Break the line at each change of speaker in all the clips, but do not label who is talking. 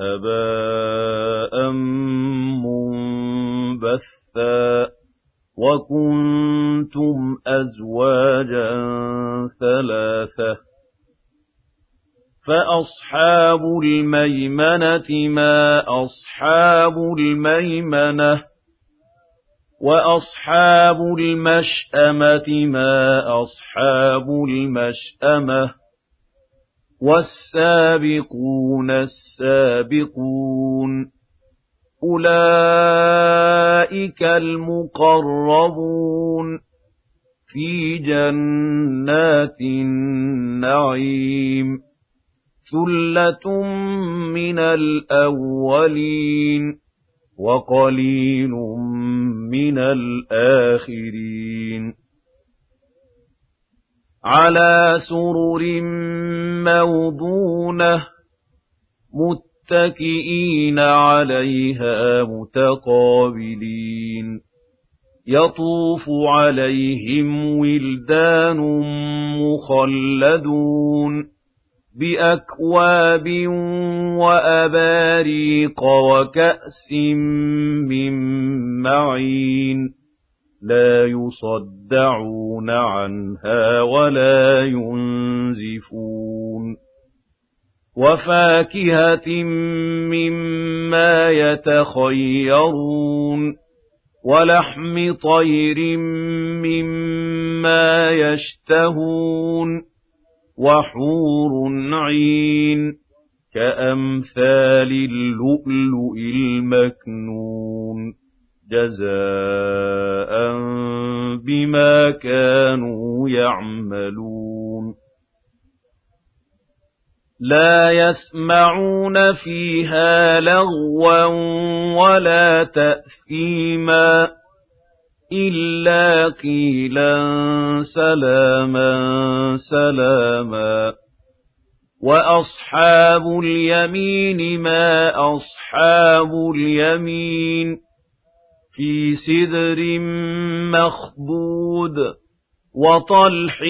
هباء منبثا وكنتم أزواجا ثلاثة فأصحاب الميمنة ما أصحاب الميمنة وأصحاب المشأمة ما أصحاب المشأمة والسابقون السابقون أولئك المقربون في جنات النعيم ثلة من الأولين وقليل من الآخرين على سرر موضونة متكئين عليها متقابلين. يطوف عليهم ولدان مخلدون بأكواب وأباريق وكأس من معين. لا يصدعون عنها ولا ينزفون. وفاكهة مما يتخيرون ولحم طير مما يشتهون وحور عين كأمثال اللؤلؤ المكنون. جزاء بما كانوا يعملون. لا يسمعون فيها لغوا ولا تأثيما إلا قيلا سلاما سلاما. وأصحاب اليمين ما أصحاب اليمين في سدر مخضود وطلح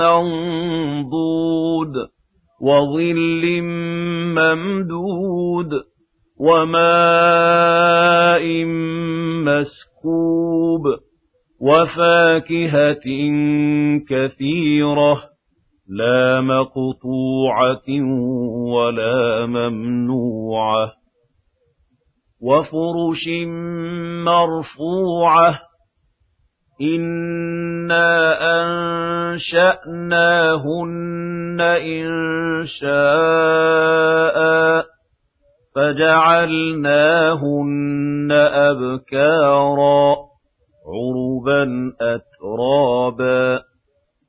منضود وظل ممدود وماء مسكوب وفاكهة كثيرة لا مقطوعة ولا ممنوعة وفرش مرفوعة إنا أنشأناهن إن شاء فجعلناهن أبكارا عربا أترابا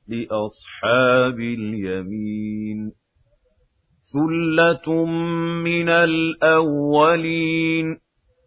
لأصحاب اليمين ثلة من الأولين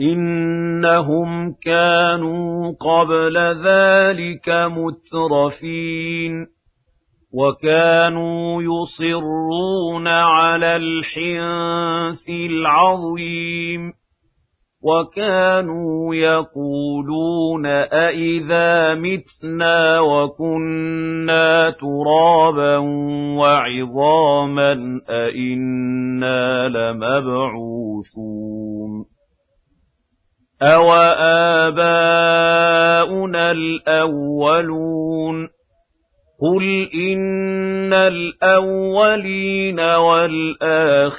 إنهم كانوا قبل ذلك مترفين وكانوا يصرون على الحنث العظيم وكانوا يقولون أئذا متنا وكنا ترابا وعظاما أئنا لمبعوثون أوآباؤنا الأولون قل إن الأولين والآخرين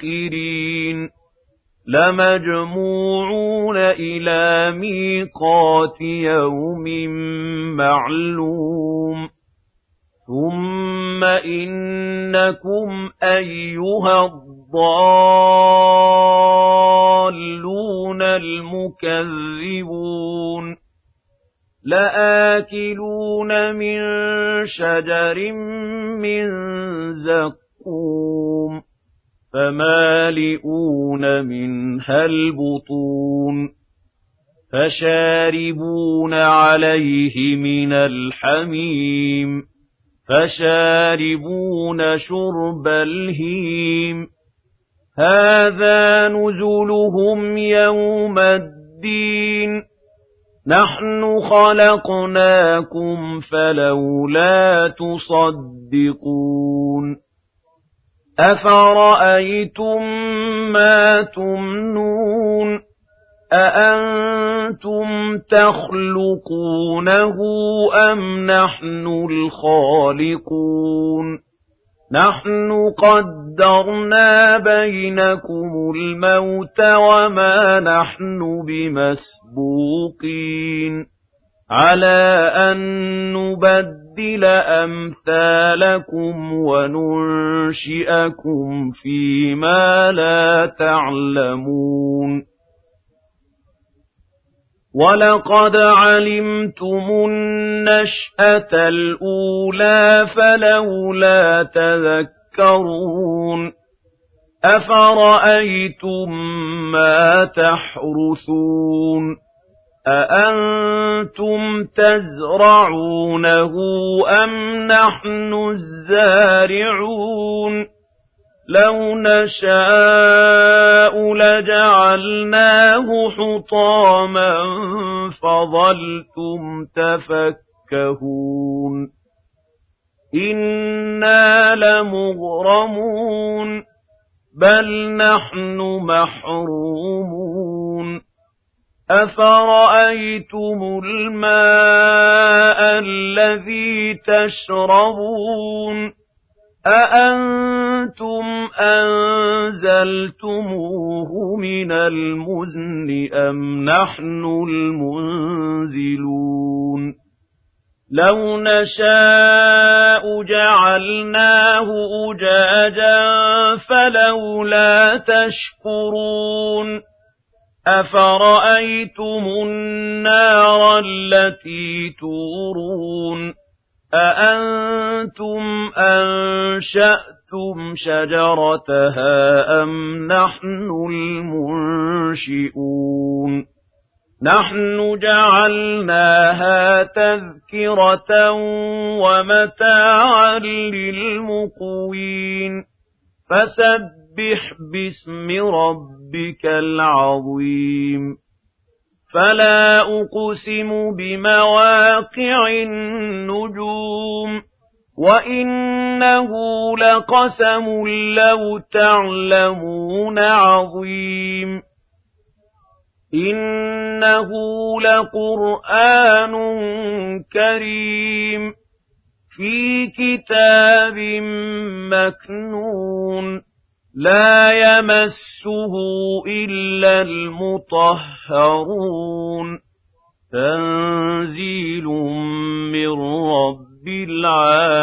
لَمَجْمُوعُونَ إِلَىٰ مِيقَاتِ يَوْمٍ مَّعْلُومٍ ثُمَّ إِنَّكُمْ أَيُّهَا الضَّالُّونَ الْمُكَذِّبُونَ لَآكِلُونَ مِن شَجَرٍ مِّن زَقُّومٍ فَمَالِئُونَ مِنْهَا الْبُطُونَ فَشَارِبُونَ عَلَيْهِ مِنَ الْحَمِيمِ فَشَارِبُونَ شُرْبَ الْهِيمِ هَذَا نُزُلُهُمْ يَوْمَ الدِّينِ نَحْنُ خَلَقْنَاكُمْ فَلَوْلَا تُصَدِّقُونَ أَفَرَأَيْتُم مَّا تُمْنُونَ أَأَنتُمْ تَخْلُقُونَهُ أَمْ نَحْنُ الْخَالِقُونَ نَحْنُ قَدَّرْنَا بَيْنَكُمُ الْمَوْتَ وَمَا نَحْنُ بِمَسْبُوقِينَ. عَلَىٰ أَن نُّبَدِّلَ أَمْثَالَكُمْ وَنُنشِئَكُمْ فِي مَا لَا تَعْلَمُونَ. وَلَقَدْ عَلِمْتُمُ النَّشْأَةَ الْأُولَىٰ فَلَوْلَا تَذَكَّرُونَ أَفَرَأَيْتُم مَّا تَحْرُثُونَ أَأَنتُمْ تَزْرَعُونَهُ أَمْ نَحْنُ الزَّارِعُونَ لَوْ نَشَاءُ لَجَعَلْنَاهُ حُطَامًا فَظَلْتُمْ تَفَكَّهُونَ. إِنَّا لَمُغْرَمُونَ بَلْ نَحْنُ مَحْرُومُونَ. أَفَرَأَيْتُمُ الْمَاءَ الَّذِي تَشْرَبُونَ؟ أَأَنتُمْ أَنزَلْتُمُوهُ مِنَ الْمُزْنِ أَمْ نَحْنُ الْمُنزِلُونَ لَوْ نَشَاءُ جَعَلْنَاهُ أُجَاجًا فَلَوْلَا تَشْكُرُونَ أَفَرَأَيْتُمُ النَّارَ الَّتِي تُورُونَ أَأَنتُمْ أَنشَأْتُمْ شَجَرَتَهَا أَمْ نَحْنُ الْمُنشِئُونَ نَحْنُ جَعَلْنَاهَا تَذْكِرَةً وَمَتَاعًا لِّلْمُقْوِينَ فَسَبِّحْ بِاسْمِ رَبِّكَ الْعَظِيمِ فَلَا أُقْسِمُ بِمَوَاقِعِ النُّجُومِ وَإِنَّهُ لَقَسَمٌ لَّوْ تَعْلَمُونَ عَظِيمٌ إِنَّهُ لَقُرْآنٌ كَرِيمٌ فِي كِتَابٍ مَّكْنُونٍ لَّا يَمَسُّهُ إِلَّا الْمُطَهَّرُونَ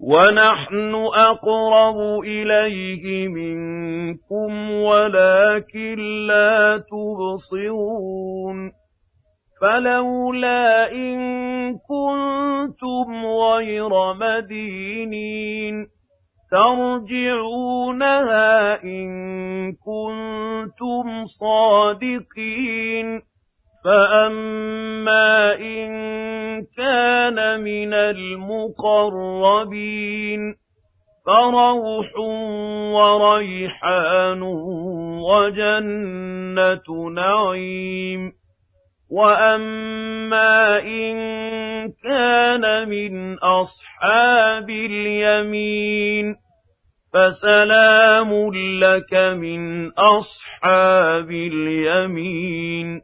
وَنَحْنُ أَقْرَبُ إِلَيْهِ مِنكُمْ وَلَٰكِن لَّا تُبْصِرُونَ فَلَوْلَا إِن كُنتُمْ غَيْرَ مَدِينِينَ تَرْجِعُونَهَا إِن كُنتُمْ صَادِقِينَ فَأَمَّا إِن كَانَ مِنَ الْمُقَرَّبِينَ فروح وريحان وجنة نعيم وأما إن كان من أصحاب اليمين فسلام لك من أصحاب اليمين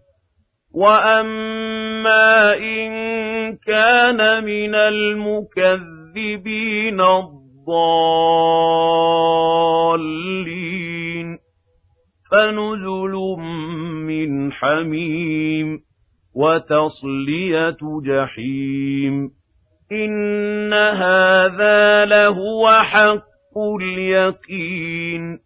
وأما إن كان من المكذبين الضالين فنزل من حميم وتصلية جحيم إن هذا لهو حق اليقين